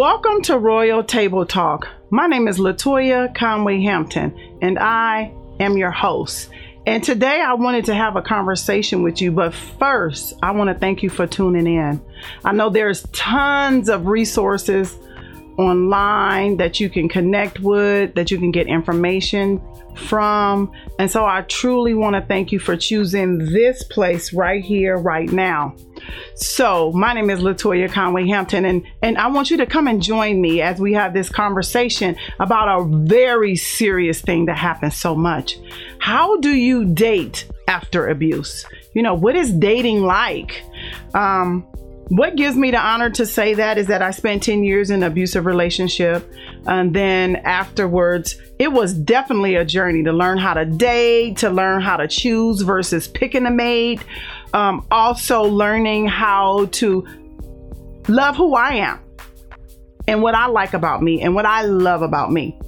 Welcome to Royal Table Talk. My name is Latoya Conway Hampton, and I am your host. And today I wanted to have a conversation with you, but first, I want to thank you for tuning in. I know there's tons of resources online that you can connect with, that you can get information from. And so I truly want to thank you for choosing this place right here, right now. So, my name is Latoya Conway Hampton, and, and I want you to come and join me as we have this conversation about a very serious thing that happens so much. How do you date after abuse? You know, what is dating like? Um, what gives me the honor to say that is that I spent 10 years in an abusive relationship. And then afterwards, it was definitely a journey to learn how to date, to learn how to choose versus picking a mate. Um, also, learning how to love who I am and what I like about me and what I love about me.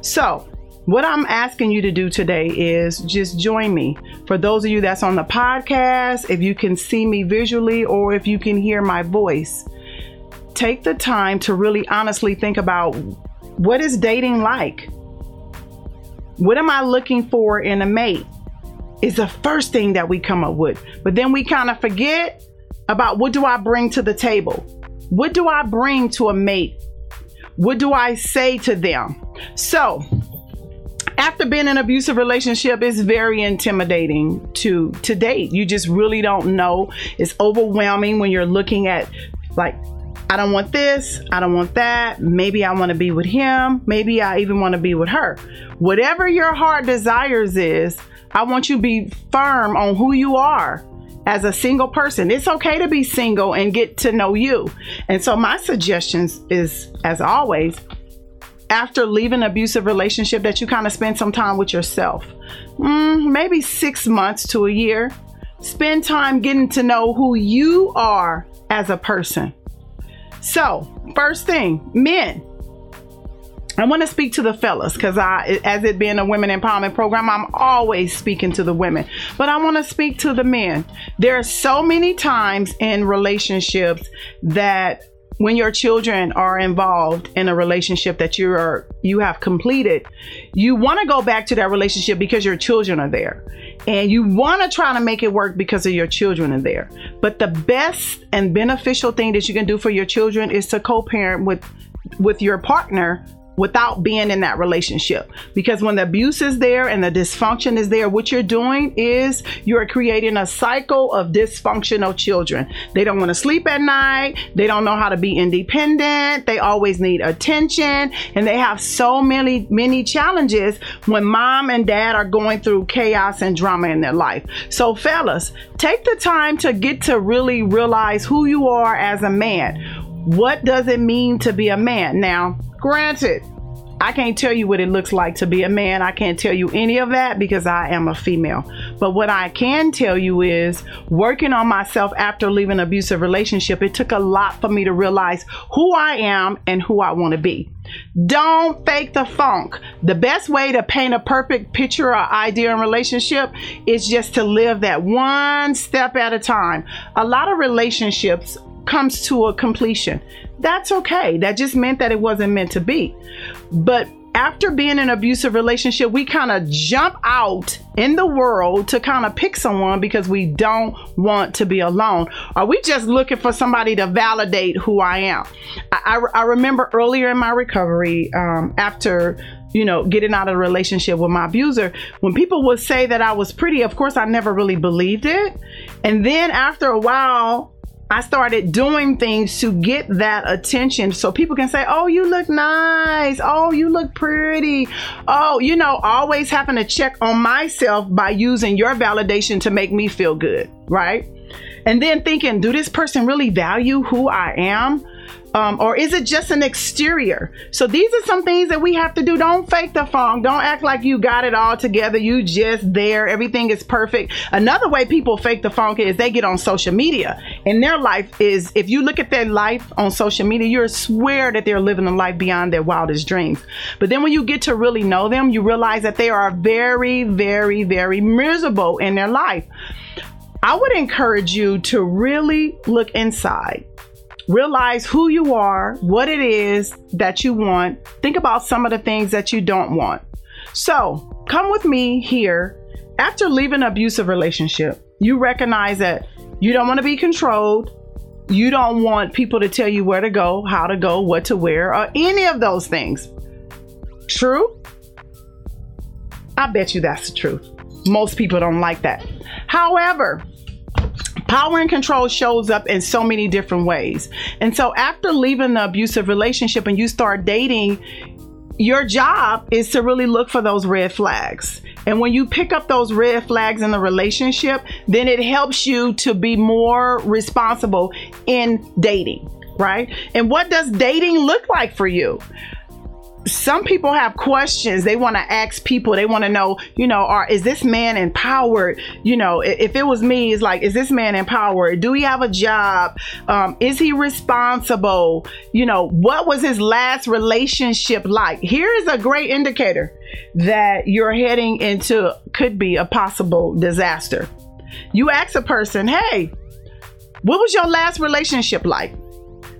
So, what I'm asking you to do today is just join me. For those of you that's on the podcast, if you can see me visually or if you can hear my voice, take the time to really honestly think about what is dating like? What am I looking for in a mate? Is the first thing that we come up with. But then we kind of forget about what do I bring to the table? What do I bring to a mate? What do I say to them? So, after being in an abusive relationship it's very intimidating to to date you just really don't know it's overwhelming when you're looking at like I don't want this, I don't want that. Maybe I want to be with him, maybe I even want to be with her. Whatever your heart desires is, I want you to be firm on who you are as a single person. It's okay to be single and get to know you. And so my suggestions is as always, after leaving an abusive relationship that you kind of spend some time with yourself. Mm, maybe six months to a year. Spend time getting to know who you are as a person. So, first thing, men. I want to speak to the fellas because I, as it being a women empowerment program, I'm always speaking to the women. But I want to speak to the men. There are so many times in relationships that when your children are involved in a relationship that you are you have completed you want to go back to that relationship because your children are there. And you want to try to make it work because of your children are there. But the best and beneficial thing that you can do for your children is to co-parent with with your partner without being in that relationship. Because when the abuse is there and the dysfunction is there, what you're doing is you're creating a cycle of dysfunctional children. They don't want to sleep at night, they don't know how to be independent, they always need attention, and they have so many, many challenges when mom and dad are going through chaos and drama in their life. So, fellas, take the time to get to really realize who you are as a man. What does it mean to be a man? Now, Granted, I can't tell you what it looks like to be a man. I can't tell you any of that because I am a female. But what I can tell you is working on myself after leaving an abusive relationship, it took a lot for me to realize who I am and who I want to be. Don't fake the funk. The best way to paint a perfect picture or idea in relationship is just to live that one step at a time. A lot of relationships comes to a completion. That's okay. That just meant that it wasn't meant to be. But after being in an abusive relationship, we kind of jump out in the world to kind of pick someone because we don't want to be alone. Are we just looking for somebody to validate who I am? I, I, I remember earlier in my recovery, um, after you know, getting out of a relationship with my abuser, when people would say that I was pretty, of course, I never really believed it. And then after a while, I started doing things to get that attention so people can say, Oh, you look nice. Oh, you look pretty. Oh, you know, always having to check on myself by using your validation to make me feel good, right? And then thinking, Do this person really value who I am? Um, or is it just an exterior? So these are some things that we have to do. Don't fake the funk. Don't act like you got it all together. You just there. Everything is perfect. Another way people fake the funk is they get on social media and their life is, if you look at their life on social media—you're swear that they're living a life beyond their wildest dreams. But then when you get to really know them, you realize that they are very, very, very miserable in their life. I would encourage you to really look inside realize who you are, what it is that you want. Think about some of the things that you don't want. So, come with me here. After leaving an abusive relationship, you recognize that you don't want to be controlled. You don't want people to tell you where to go, how to go, what to wear, or any of those things. True? I bet you that's the truth. Most people don't like that. However, power and control shows up in so many different ways. And so after leaving the abusive relationship and you start dating, your job is to really look for those red flags. And when you pick up those red flags in the relationship, then it helps you to be more responsible in dating, right? And what does dating look like for you? Some people have questions. They want to ask people they want to know you know are is this man empowered? You know if it was me it's like is this man empowered? Do he have a job? Um, is he responsible? You know what was his last relationship like? Here is a great indicator that you're heading into could be a possible disaster. You ask a person hey what was your last relationship like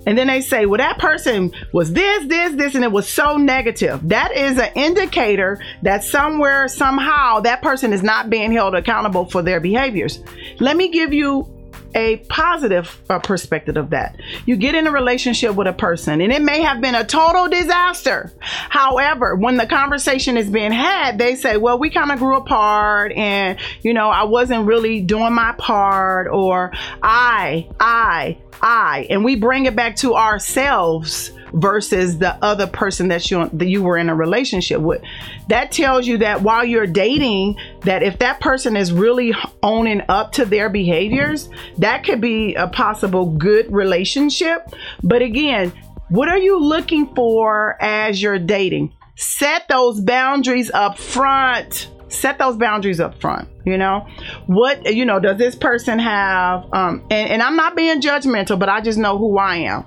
and then they say, well, that person was this, this, this, and it was so negative. That is an indicator that somewhere, somehow, that person is not being held accountable for their behaviors. Let me give you a positive uh, perspective of that. You get in a relationship with a person and it may have been a total disaster. However, when the conversation is being had, they say, well, we kind of grew apart and, you know, I wasn't really doing my part or I, I, I, and we bring it back to ourselves versus the other person that you that you were in a relationship with. That tells you that while you're dating, that if that person is really owning up to their behaviors, that could be a possible good relationship. But again, what are you looking for as you're dating? Set those boundaries up front set those boundaries up front you know? What you know does this person have um and, and i'm not being judgmental but i just know who i am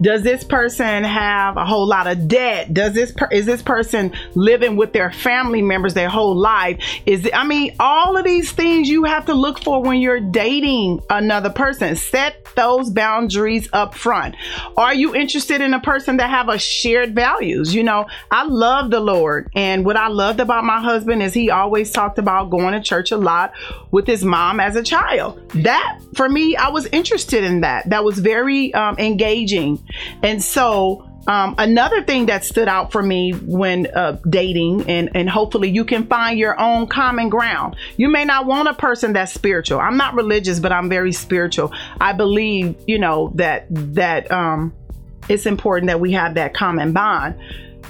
does this person have a whole lot of debt? Does this per- is this person living with their family members their whole life? Is it, I mean, all of these things you have to look for when you're dating another person. Set those boundaries up front. Are you interested in a person that have a shared values? You know, I love the Lord, and what I loved about my husband is he always talked about going to church a lot with his mom as a child. That for me, I was interested in that. That was very um, engaging, and so um, another thing that stood out for me when uh, dating, and, and hopefully you can find your own common ground. You may not want a person that's spiritual. I'm not religious, but I'm very spiritual. I believe, you know, that that um, it's important that we have that common bond.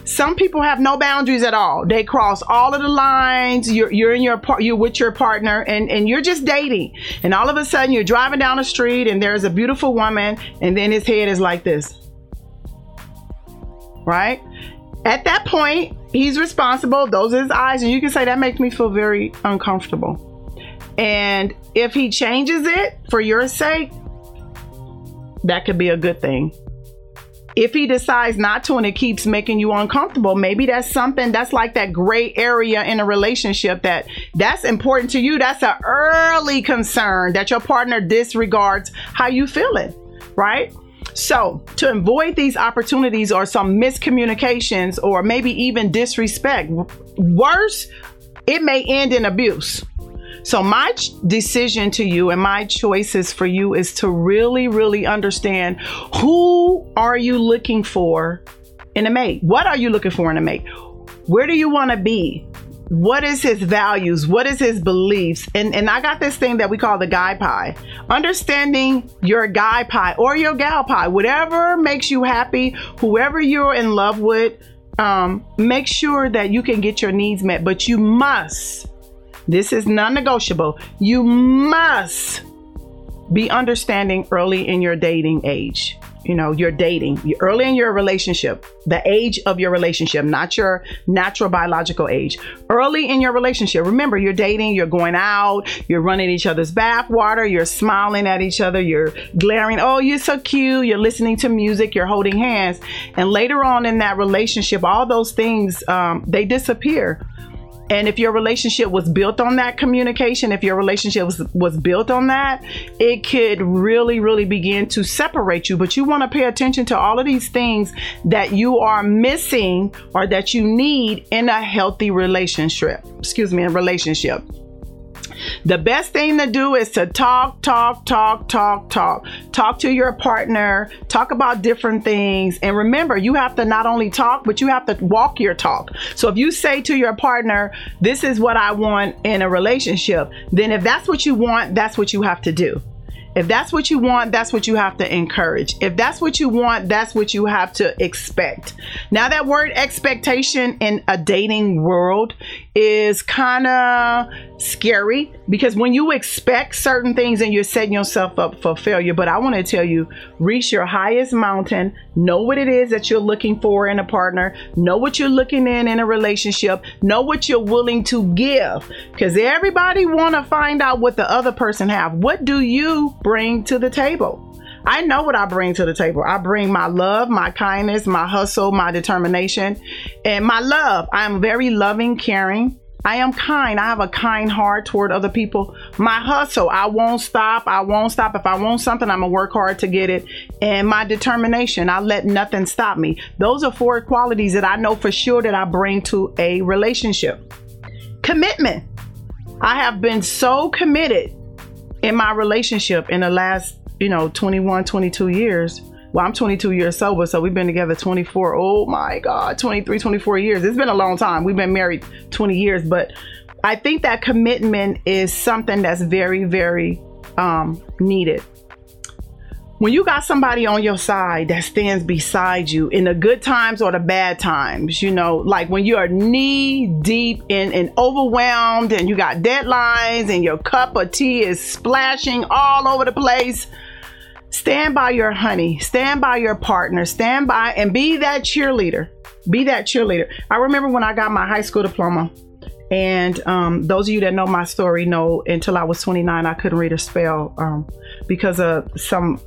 Some people have no boundaries at all. They cross all of the lines. You're you're in your you're with your partner and and you're just dating. And all of a sudden you're driving down the street and there's a beautiful woman and then his head is like this right? At that point, he's responsible. Those are his eyes. And you can say, that makes me feel very uncomfortable. And if he changes it for your sake, that could be a good thing. If he decides not to and it keeps making you uncomfortable, maybe that's something that's like that gray area in a relationship that that's important to you. That's an early concern that your partner disregards how you feeling, right? So, to avoid these opportunities or some miscommunications or maybe even disrespect, worse, it may end in abuse. So, my ch- decision to you and my choices for you is to really, really understand who are you looking for in a mate? What are you looking for in a mate? Where do you want to be? what is his values what is his beliefs and and i got this thing that we call the guy pie understanding your guy pie or your gal pie whatever makes you happy whoever you're in love with um, make sure that you can get your needs met but you must this is non-negotiable. You must be understanding early in your dating age. You know you're dating. Early in your relationship the age of your relationship not your natural biological age. Early in your relationship remember you're dating you're going out you're running each other's bath water you're smiling at each other you're glaring oh you're so cute. You're listening to music you're holding hands. And later on in that relationship all those things um, they disappear And if your relationship was built on that communication, if your relationship was, was built on that, it could really, really begin to separate you. But you want to pay attention to all of these things that you are missing or that you need in a healthy relationship. Excuse me, a relationship. The best thing to do is to talk, talk, talk, talk, talk. Talk to your partner, talk about different things. And remember, you have to not only talk, but you have to walk your talk. So if you say to your partner, This is what I want in a relationship, then if that's what you want, that's what you have to do. If that's what you want, that's what you have to encourage. If that's what you want, that's what you have to expect. Now, that word expectation in a dating world is kind of scary because when you expect certain things and you're setting yourself up for failure. But I want to tell you, reach your highest mountain, know what it is that you're looking for in a partner, know what you're looking in in a relationship, know what you're willing to give because everybody want to find out what the other person have. What do you bring to the table? I know what I bring to the table. I bring my love, my kindness, my hustle, my determination, and my love. I'm very loving, caring. I am kind. I have a kind heart toward other people. My hustle, I won't stop. I won't stop. If I want something, I'm going to work hard to get it. And my determination, I let nothing stop me. Those are four qualities that I know for sure that I bring to a relationship. Commitment. I have been so committed in my relationship in the last, you know, 21, 22 years well, I'm 22 years sober, so we've been together 24. Oh my God, 23, 24 years. It's been a long time. We've been married 20 years, but I think that commitment is something that's very, very um, needed. When you got somebody on your side that stands beside you in the good times or the bad times, you know, like when you are knee deep in and overwhelmed and you got deadlines and your cup of tea is splashing all over the place Stand by your honey, stand by your partner, stand by and be that cheerleader. Be that cheerleader. I remember when I got my high school diploma, and um, those of you that know my story know until I was 29, I couldn't read or spell um, because of some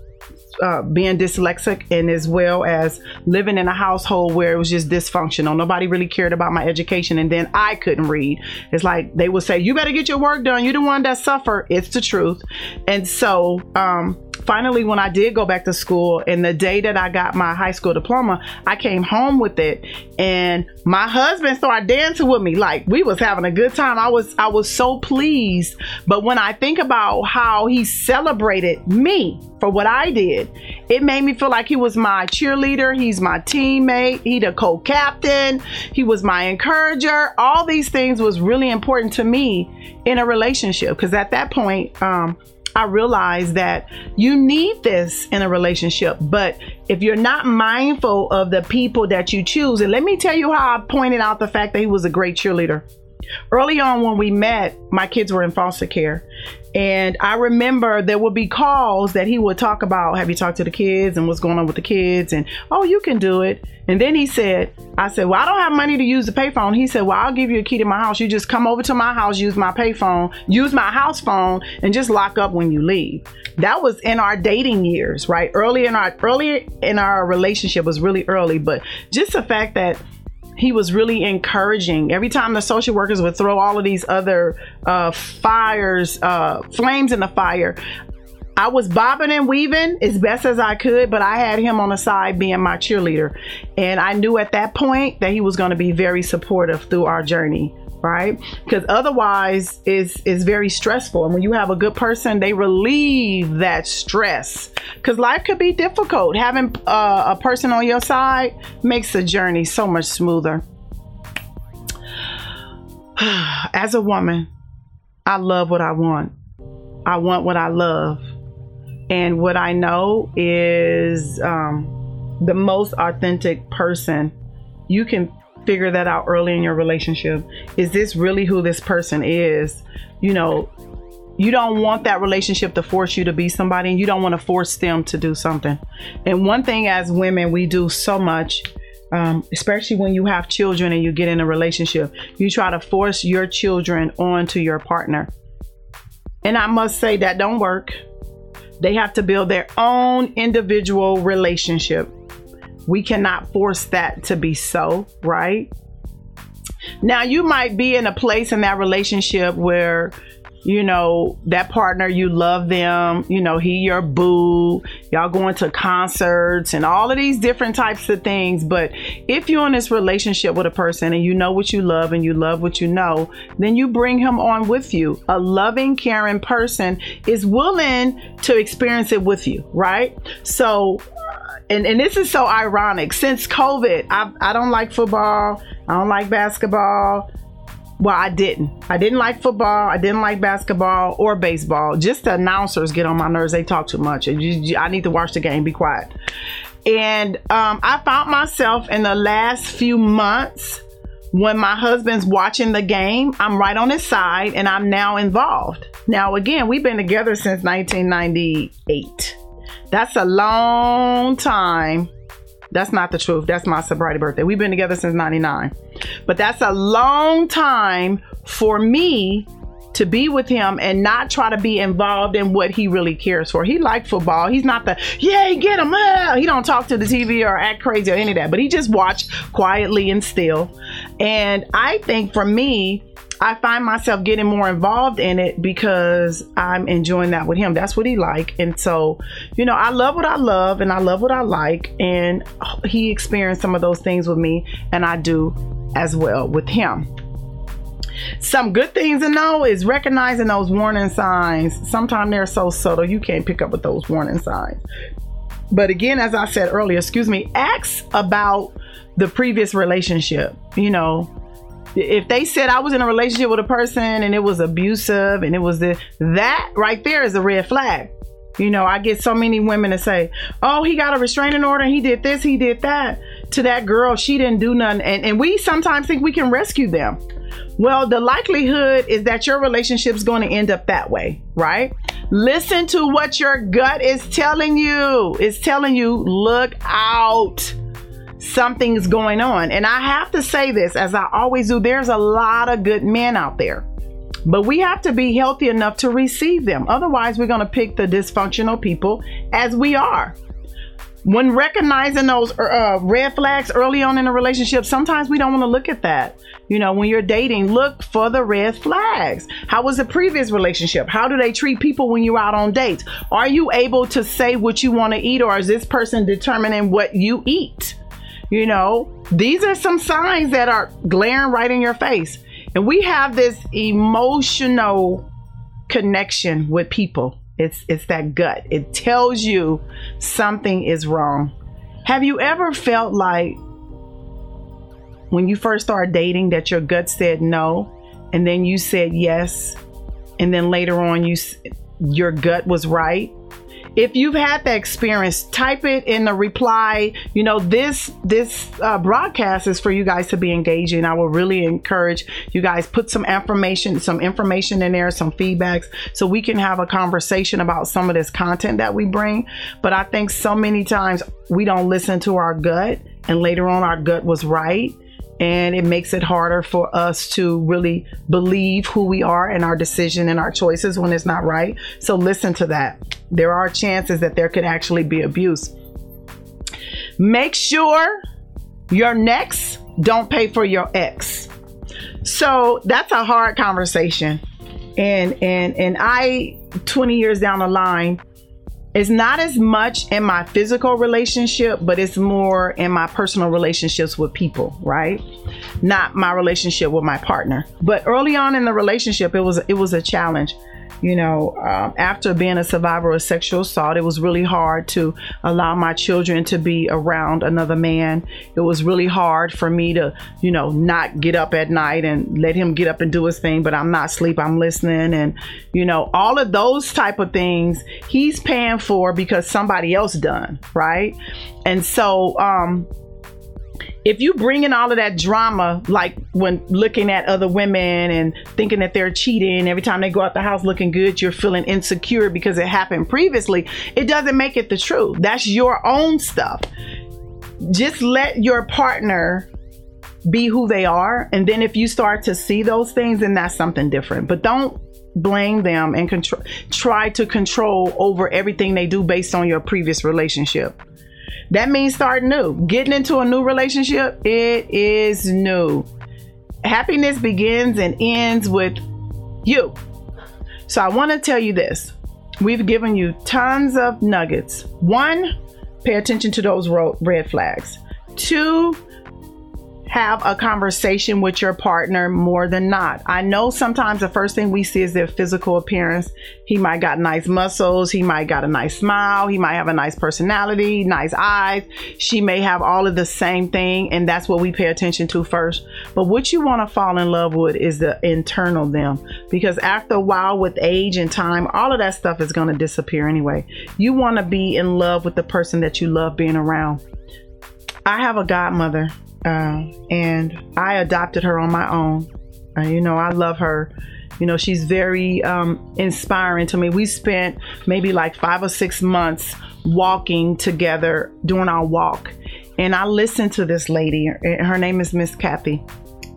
uh, being dyslexic and as well as living in a household where it was just dysfunctional. Nobody really cared about my education, and then I couldn't read. It's like they would say, "You better get your work done. You're the one that suffer." It's the truth, and so um, finally, when I did go back to school, and the day that I got my high school diploma, I came home with it, and my husband started dancing with me like we was having a good time. I was I was so pleased. But when I think about how he celebrated me for what I did, it made me feel like he was my cheerleader. He's my teammate. He the co-captain. He was my encourager. All these things was really important to me in a relationship because at that point. Um, I realized that you need this in a relationship. But if you're not mindful of the people that you choose, and let me tell you how I pointed out the fact that he was a great cheerleader. Early on, when we met, my kids were in foster care. And I remember there would be calls that he would talk about have you talked to the kids and what's going on with the kids? And oh, you can do it. And then he said, I said, Well, I don't have money to use the payphone. He said, Well, I'll give you a key to my house. You just come over to my house, use my payphone, use my house phone, and just lock up when you leave. That was in our dating years, right? Early in our early in our relationship was really early, but just the fact that he was really encouraging. Every time the social workers would throw all of these other uh, fires, uh, flames in the fire, I was bobbing and weaving as best as I could, but I had him on the side being my cheerleader. And I knew at that point that he was going to be very supportive through our journey right? Because otherwise, it's it's very stressful. And when you have a good person, they relieve that stress. Because life could be difficult. Having uh, a person on your side makes the journey so much smoother. As a woman, I love what I want. I want what I love. And what I know is um, the most authentic person you can figure that out early in your relationship. Is this really who this person is? You know, you don't want that relationship to force you to be somebody and you don't want to force them to do something. And one thing as women, we do so much. Um, especially when you have children and you get in a relationship, you try to force your children onto your partner. And I must say that don't work. They have to build their own individual relationship we cannot force that to be so, right? Now, you might be in a place in that relationship where you know, that partner, you love them, you know, he your boo, y'all going to concerts and all of these different types of things. But if you're in this relationship with a person and you know what you love and you love what you know, then you bring him on with you. A loving, caring person is willing to experience it with you, right? So, uh, and, and this is so ironic. Since COVID, I, I don't like football, I don't like basketball well, I didn't. I didn't like football. I didn't like basketball or baseball. Just the announcers get on my nerves. They talk too much. I need to watch the game. Be quiet. And um, I found myself in the last few months when my husband's watching the game, I'm right on his side and I'm now involved. Now, again, we've been together since 1998. That's a long time that's not the truth. That's my sobriety birthday. We've been together since 99. But that's a long time for me to be with him and not try to be involved in what he really cares for. He likes football. He's not the yay get him. Ah. He don't talk to the TV or act crazy or any of that. But he just watch quietly and still. And I think for me, I find myself getting more involved in it because I'm enjoying that with him. That's what he like. And so, you know, I love what I love and I love what I like. And he experienced some of those things with me and I do as well with him. Some good things to know is recognizing those warning signs. Sometimes they're so subtle you can't pick up with those warning signs. But again, as I said earlier, excuse me, ask about the previous relationship. You know, if they said I was in a relationship with a person and it was abusive and it was the that right there is a red flag. You know, I get so many women to say, "Oh, he got a restraining order. He did this. He did that." To that girl, she didn't do nothing, and and we sometimes think we can rescue them. Well, the likelihood is that your relationship's going to end up that way, right? Listen to what your gut is telling you. It's telling you, look out something's going on. And I have to say this, as I always do, there's a lot of good men out there. But we have to be healthy enough to receive them. Otherwise, we're going to pick the dysfunctional people as we are. When recognizing those uh, red flags early on in a relationship, sometimes we don't want to look at that. You know, when you're dating, look for the red flags. How was the previous relationship? How do they treat people when you're out on dates? Are you able to say what you want to eat, or is this person determining what you eat? You know, these are some signs that are glaring right in your face. And we have this emotional connection with people. It's it's that gut. It tells you something is wrong. Have you ever felt like when you first started dating that your gut said no and then you said yes and then later on you your gut was right? If you've had that experience type it in the reply. You know this this uh, broadcast is for you guys to be engaging. I will really encourage you guys put some information some information in there some feedbacks so we can have a conversation about some of this content that we bring. But i think so many times we don't listen to our gut and later on our gut was right and it makes it harder for us to really believe who we are and our decision and our choices when it's not right. So listen to that. There are chances that there could actually be abuse. Make sure your next don't pay for your ex. So that's a hard conversation. And and and I 20 years down the line it's not as much in my physical relationship, but it's more in my personal relationships with people, right? Not my relationship with my partner. But early on in the relationship, it was it was a challenge you know, um, after being a survivor of sexual assault, it was really hard to allow my children to be around another man. It was really hard for me to, you know, not get up at night and let him get up and do his thing, but I'm not asleep, I'm listening. And, you know, all of those type of things he's paying for because somebody else done, right? And so, um, if you bring in all of that drama, like when looking at other women and thinking that they're cheating, every time they go out the house looking good, you're feeling insecure because it happened previously, it doesn't make it the truth. That's your own stuff. Just let your partner be who they are. And then if you start to see those things, then that's something different. But don't blame them and try to control over everything they do based on your previous relationship. That means starting new. Getting into a new relationship, it is new. happiness begins and ends with you. So I want to tell you this. We've given you tons of nuggets. One, pay attention to those red flags. Two, have a conversation with your partner more than not. I know sometimes the first thing we see is their physical appearance. He might got nice muscles, he might got a nice smile, he might have a nice personality, nice eyes. She may have all of the same thing and that's what we pay attention to first. But what you want to fall in love with is the internal them because after a while with age and time, all of that stuff is going to disappear anyway. You want to be in love with the person that you love being around. I have a godmother uh, and I adopted her on my own. Uh, you know, I love her. You know, she's very um, inspiring to me. We spent maybe like five or six months walking together doing our walk. And I listened to this lady. Her name is Miss Kathy.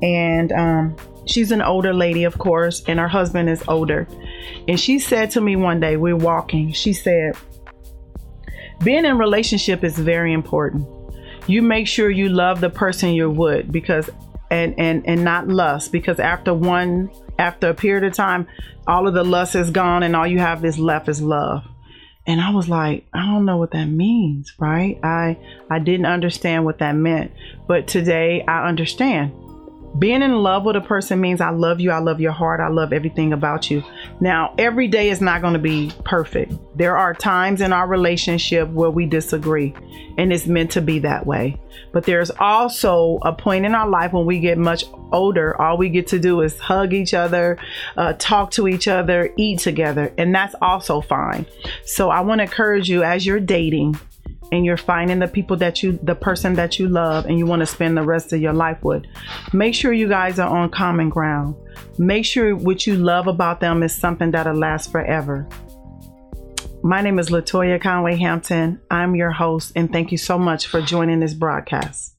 And um, she's an older lady, of course, and her husband is older. And she said to me one day, we're walking, she said, being in relationship is very important you make sure you love the person you're with because and and and not lust because after one after a period of time all of the lust is gone and all you have is left is love. And i was like i don't know what that means right? I i didn't understand what that meant. But today i understand being in love with a person means I love you, I love your heart, I love everything about you. Now, every day is not going to be perfect. There are times in our relationship where we disagree, and it's meant to be that way. But there's also a point in our life when we get much older, all we get to do is hug each other, uh, talk to each other, eat together, and that's also fine. So I want to encourage you as you're dating and you're finding the people that you the person that you love and you want to spend the rest of your life with make sure you guys are on common ground. Make sure what you love about them is something that'll last forever. My name is latoya conway hampton. I'm your host and thank you so much for joining this broadcast